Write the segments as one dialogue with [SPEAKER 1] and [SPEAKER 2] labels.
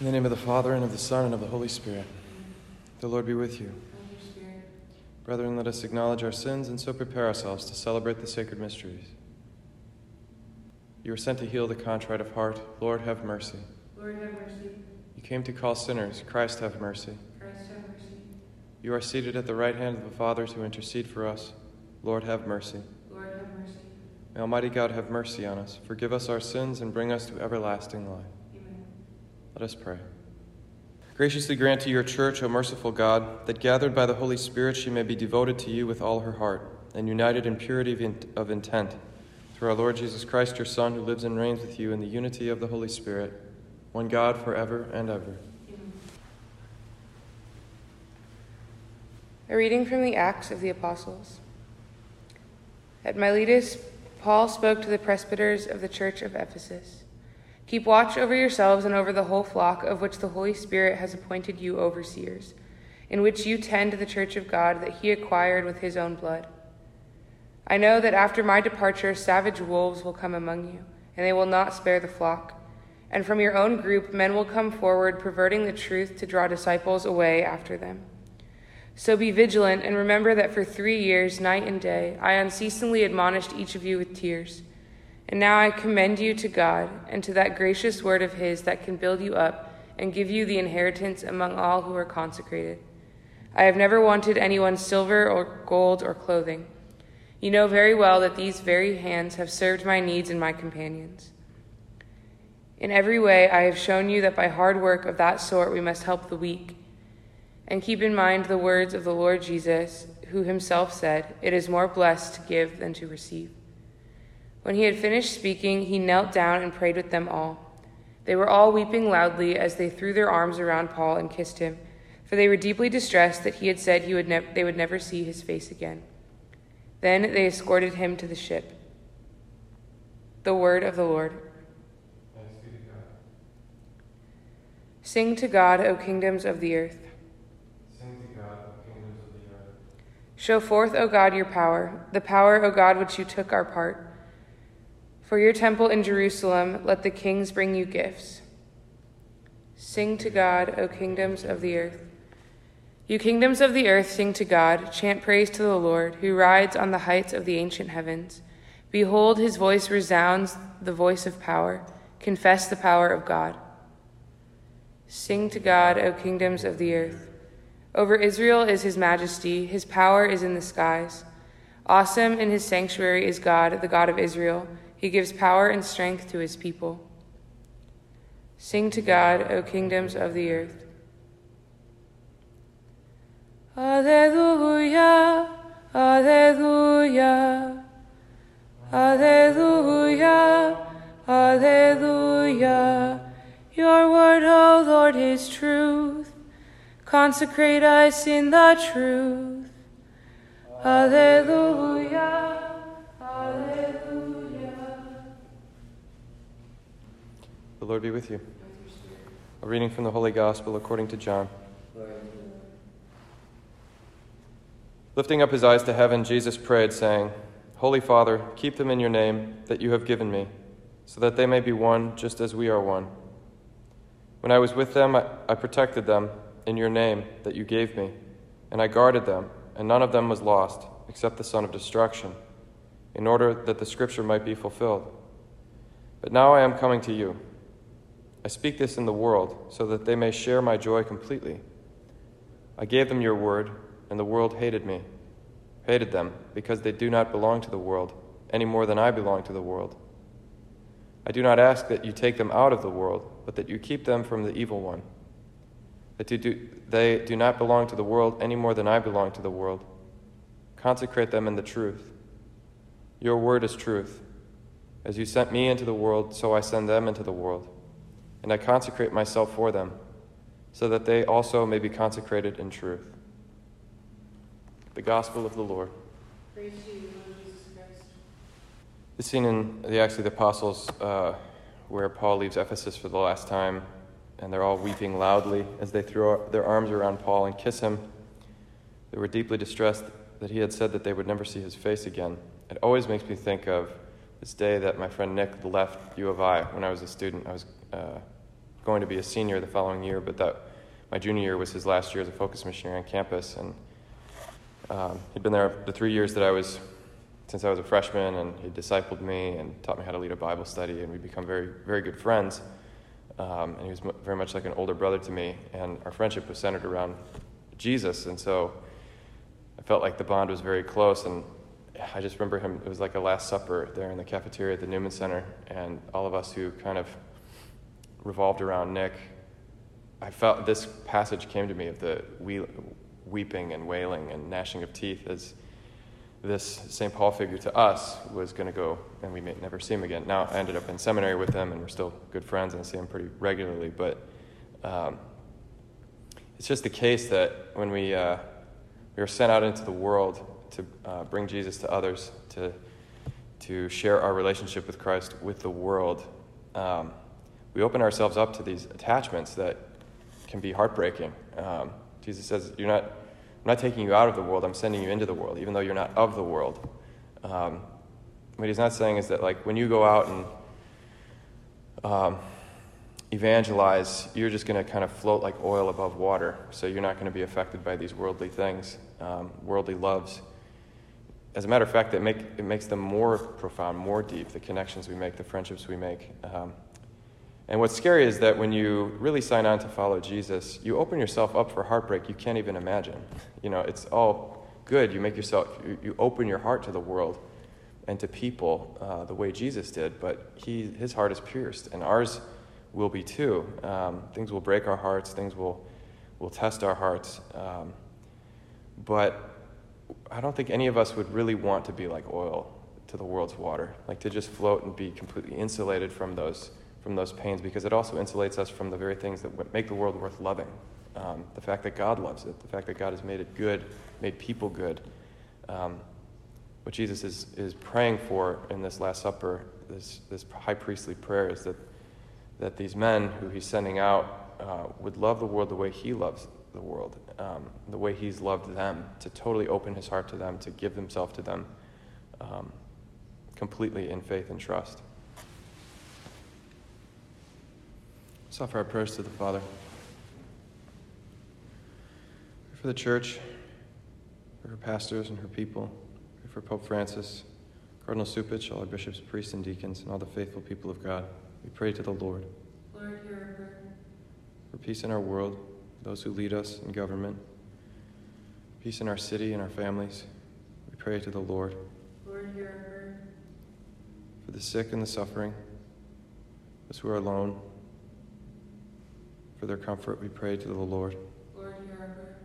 [SPEAKER 1] In the name of the Father, and of the Son, and of the Holy Spirit. The Lord be with you. Brethren, let us acknowledge our sins and so prepare ourselves to celebrate the sacred mysteries. You were sent to heal the contrite of heart. Lord, have mercy.
[SPEAKER 2] Lord, have mercy.
[SPEAKER 1] You came to call sinners. Christ, have mercy.
[SPEAKER 2] Christ, have mercy.
[SPEAKER 1] You are seated at the right hand of the Father to intercede for us. Lord, have mercy.
[SPEAKER 2] Lord, have mercy.
[SPEAKER 1] May Almighty God have mercy on us, forgive us our sins, and bring us to everlasting life. Let us pray. Graciously grant to your church, O merciful God, that gathered by the Holy Spirit she may be devoted to you with all her heart, and united in purity of, intent. Through our Lord Jesus Christ, your Son, who lives and reigns with you in the unity of the Holy Spirit, one God forever and ever.
[SPEAKER 3] A reading from the Acts of the Apostles. At Miletus, Paul spoke to the presbyters of the church of Ephesus Keep watch over yourselves and over the whole flock of which the Holy Spirit has appointed you overseers, in which you tend the church of God that he acquired with his own blood. I know that after my departure, savage wolves will come among you, and they will not spare the flock. And from your own group, men will come forward, perverting the truth to draw disciples away after them. So be vigilant and remember that for three years, night and day, I unceasingly admonished each of you with tears. And now I commend you to God and to that gracious word of His that can build you up and give you the inheritance among all who are consecrated. I have never wanted anyone's silver or gold or clothing. You know very well that these very hands have served my needs and my companions. In every way, I have shown you that by hard work of that sort we must help the weak. And keep in mind the words of the Lord Jesus, who himself said, It is more blessed to give than to receive. When he had finished speaking, he knelt down and prayed with them all. They were all weeping loudly as they threw their arms around Paul and kissed him, for they were deeply distressed that he had said he would ne- they would never see his face again. Then they escorted him to the ship. The word of the Lord. Sing to God, O kingdoms of the earth.
[SPEAKER 1] Sing to God, O kingdoms of the earth.
[SPEAKER 3] Show forth, O God, your power, the power, O God, which you took our part. For your temple in Jerusalem, let the kings bring you gifts. Sing to God, O kingdoms of the earth. You kingdoms of the earth, sing to God, chant praise to the Lord, who rides on the heights of the ancient heavens. Behold, his voice resounds, the voice of power. Confess the power of God. Sing to God, O kingdoms of the earth. Over Israel is his majesty, his power is in the skies. Awesome in his sanctuary is God, the God of Israel. He gives power and strength to his people. Sing to God, O kingdoms of the earth. Alleluia, Alleluia, Alleluia, Alleluia. Your word, O Lord, is truth. Consecrate us in the truth. Alleluia.
[SPEAKER 1] Lord be with you. A reading from the Holy Gospel according to John. Lifting up his eyes to heaven, Jesus prayed, saying, Holy Father, keep them in your name that you have given me, so that they may be one just as we are one. When I was with them, I, I protected them in your name that you gave me, and I guarded them, and none of them was lost, except the son of destruction, in order that the scripture might be fulfilled. But now I am coming to you. I speak this in the world, so that they may share my joy completely. I gave them your word, and the world hated me, hated them, because they do not belong to the world, any more than I belong to the world. I do not ask that you take them out of the world, but that you keep them from the evil one. That do, they do not belong to the world any more than I belong to the world. Consecrate them in the truth. Your word is truth. As you sent me into the world, so I send them into the world. And I consecrate myself for them, so that they also may be consecrated in truth. The Gospel of the Lord.
[SPEAKER 2] Praise to you, Lord Jesus Christ.
[SPEAKER 1] The scene in the Acts of the Apostles uh, where Paul leaves Ephesus for the last time, and they're all weeping loudly as they throw their arms around Paul and kiss him. They were deeply distressed that he had said that they would never see his face again. It always makes me think of this day that my friend Nick left U of I when I was a student. I was uh, going to be a senior the following year, but that my junior year was his last year as a focus missionary on campus. And um, he'd been there the three years that I was, since I was a freshman, and he discipled me and taught me how to lead a Bible study, and we become very, very good friends. Um, and he was very much like an older brother to me, and our friendship was centered around Jesus, and so I felt like the bond was very close. And I just remember him; it was like a Last Supper there in the cafeteria at the Newman Center, and all of us who kind of revolved around Nick. I felt this passage came to me of the weeping and wailing and gnashing of teeth as this St. Paul figure to us was going to go, and we may never see him again. Now, I ended up in seminary with him, and we're still good friends, and I see him pretty regularly. But um, it's just the case that when we, uh, we are sent out into the world to uh, bring Jesus to others, to, to share our relationship with Christ with the world, um, we open ourselves up to these attachments that can be heartbreaking. Um, Jesus says, You're not I'm not taking you out of the world, I'm sending you into the world, even though you're not of the world. Um, what he's not saying is that, like, when you go out and um, evangelize, you're just going to kind of float like oil above water. So you're not going to be affected by these worldly things, um, worldly loves. As a matter of fact, it, make, it makes them more profound, more deep, the connections we make, the friendships we make. Um, and what's scary is that when you really sign on to follow Jesus, you open yourself up for heartbreak you can't even imagine. You know, it's all good. You make yourself, you, you open your heart to the world and to people uh, the way Jesus did, but he, his heart is pierced, and ours will be too. Um, things will break our hearts, things will, will test our hearts. Um, but I don't think any of us would really want to be like oil to the world's water, like to just float and be completely insulated from those from those pains because it also insulates us from the very things that make the world worth loving. Um, the fact that God loves it, the fact that God has made it good, made people good. Um, what Jesus is, is praying for in this Last Supper, this, this high priestly prayer, is that, that these men who he's sending out uh, would love the world the way he loves the world, um, the way he's loved them, to totally open his heart to them, to give himself to them um, completely in faith and trust. Let's offer our prayers to the Father. Pray for the church, for her pastors and her people. Pray for Pope Francis, Cardinal Cupich, all our bishops, priests, and deacons, and all the faithful people of God. We pray to the Lord.
[SPEAKER 2] Lord, hear our prayer.
[SPEAKER 1] For peace in our world, those who lead us in government, peace in our city and our families. We pray to the Lord.
[SPEAKER 2] Lord, hear our prayer.
[SPEAKER 1] For the sick and the suffering, those who are alone, for their comfort, we pray to the Lord.
[SPEAKER 2] Lord, hear our prayer.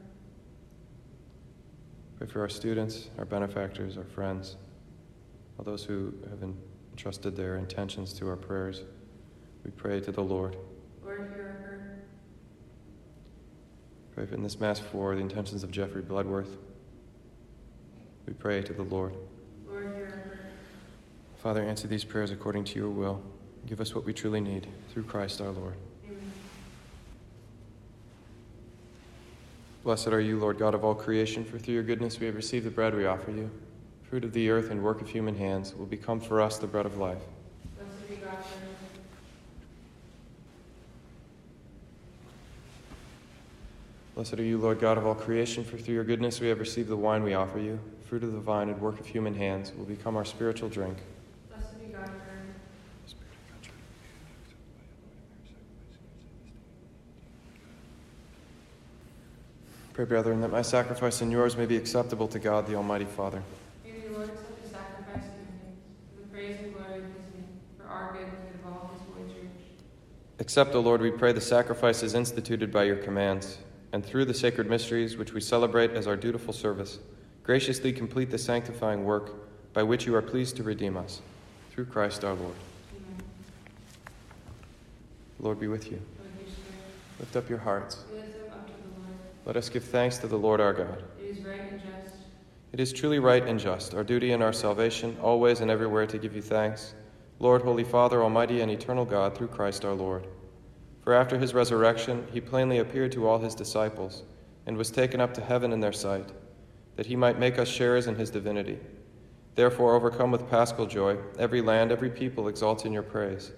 [SPEAKER 1] Pray for our students, our benefactors, our friends, all those who have entrusted their intentions to our prayers. We pray to the Lord.
[SPEAKER 2] Lord, hear our prayer.
[SPEAKER 1] Pray in this Mass for the intentions of Jeffrey Bloodworth. We pray to the Lord.
[SPEAKER 2] Lord, hear.
[SPEAKER 1] Father, answer these prayers according to your will. Give us what we truly need through Christ our Lord. Blessed are you, Lord God of all creation, for through your goodness we have received the bread we offer you. Fruit of the earth and work of human hands will become for us the bread of life.
[SPEAKER 2] Blessed be God forever.
[SPEAKER 1] Blessed are you, Lord God of all creation, for through your goodness we have received the wine we offer you. Fruit of the vine and work of human hands will become our spiritual drink.
[SPEAKER 2] Blessed be God.
[SPEAKER 1] Pray, brethren, that my sacrifice and yours may be acceptable to God, the Almighty Father.
[SPEAKER 2] May the Lord accept the sacrifice of your hands, for the praise and glory of his name, for our good and good of all his holy church.
[SPEAKER 1] Accept, O Lord, we pray, the sacrifices instituted by your commands, and through the sacred mysteries which we celebrate as our dutiful service, graciously complete the sanctifying work by which you are pleased to redeem us. Through Christ our Lord.
[SPEAKER 2] Amen.
[SPEAKER 1] Lord be with you. Lift up your hearts.
[SPEAKER 2] We lift them up to the Lord.
[SPEAKER 1] Let us give thanks to the Lord our God.
[SPEAKER 2] It is right and just.
[SPEAKER 1] It is truly right and just, our duty and our salvation, always and everywhere to give you thanks, Lord, Holy Father, Almighty and eternal God, through Christ our Lord. For after his resurrection, he plainly appeared to all his disciples, and was taken up to heaven in their sight, that he might make us sharers in his divinity. Therefore, overcome with paschal joy, every land, every people exalts in your praise.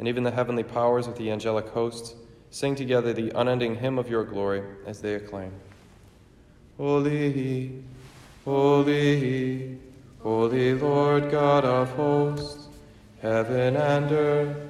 [SPEAKER 1] and even the heavenly powers with the angelic hosts sing together the unending hymn of your glory as they acclaim Holy, holy, holy Lord God of hosts, heaven and earth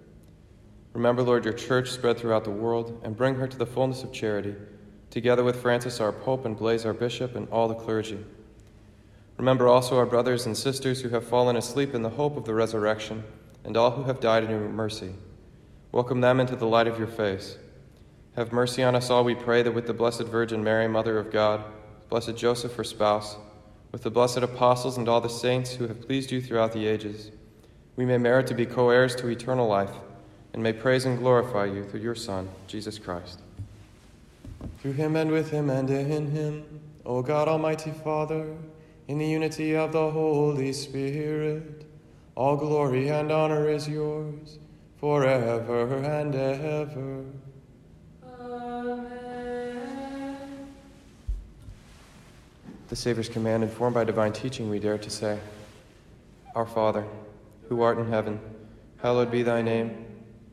[SPEAKER 1] Remember, Lord, your church spread throughout the world, and bring her to the fullness of charity, together with Francis our Pope and Blase our Bishop and all the clergy. Remember also our brothers and sisters who have fallen asleep in the hope of the resurrection, and all who have died in your mercy. Welcome them into the light of your face. Have mercy on us all, we pray, that with the Blessed Virgin Mary, Mother of God, Blessed Joseph, her spouse, with the blessed apostles and all the saints who have pleased you throughout the ages, we may merit to be co heirs to eternal life, and may praise and glorify you through your Son, Jesus Christ. Through him and with him and in him, O God Almighty Father, in the unity of the Holy Spirit, all glory and honor is yours forever and ever.
[SPEAKER 2] Amen.
[SPEAKER 1] The Savior's command, informed by divine teaching, we dare to say, Our Father, who art in heaven, hallowed be thy name.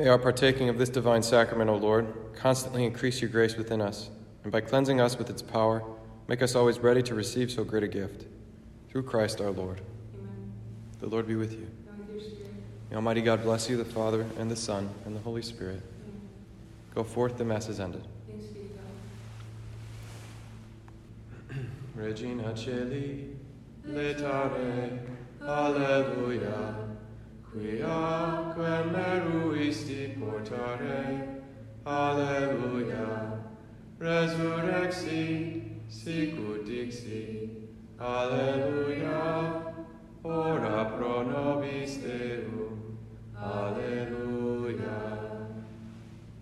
[SPEAKER 1] May our partaking of this divine sacrament, O Lord, constantly increase your grace within us, and by cleansing us with its power, make us always ready to receive so great a gift. Through Christ our Lord.
[SPEAKER 2] Amen.
[SPEAKER 1] The Lord be with you.
[SPEAKER 2] And with your spirit.
[SPEAKER 1] May Almighty God bless you, the Father, and the Son, and the Holy Spirit.
[SPEAKER 2] Amen.
[SPEAKER 1] Go forth, the Mass is ended.
[SPEAKER 2] Thanks be to God.
[SPEAKER 1] Regina Caeli, letare, alleluia, quia quem meruisti portare, alleluia, resurrexi, sicut dixi, alleluia, ora pro nobis Deum, alleluia.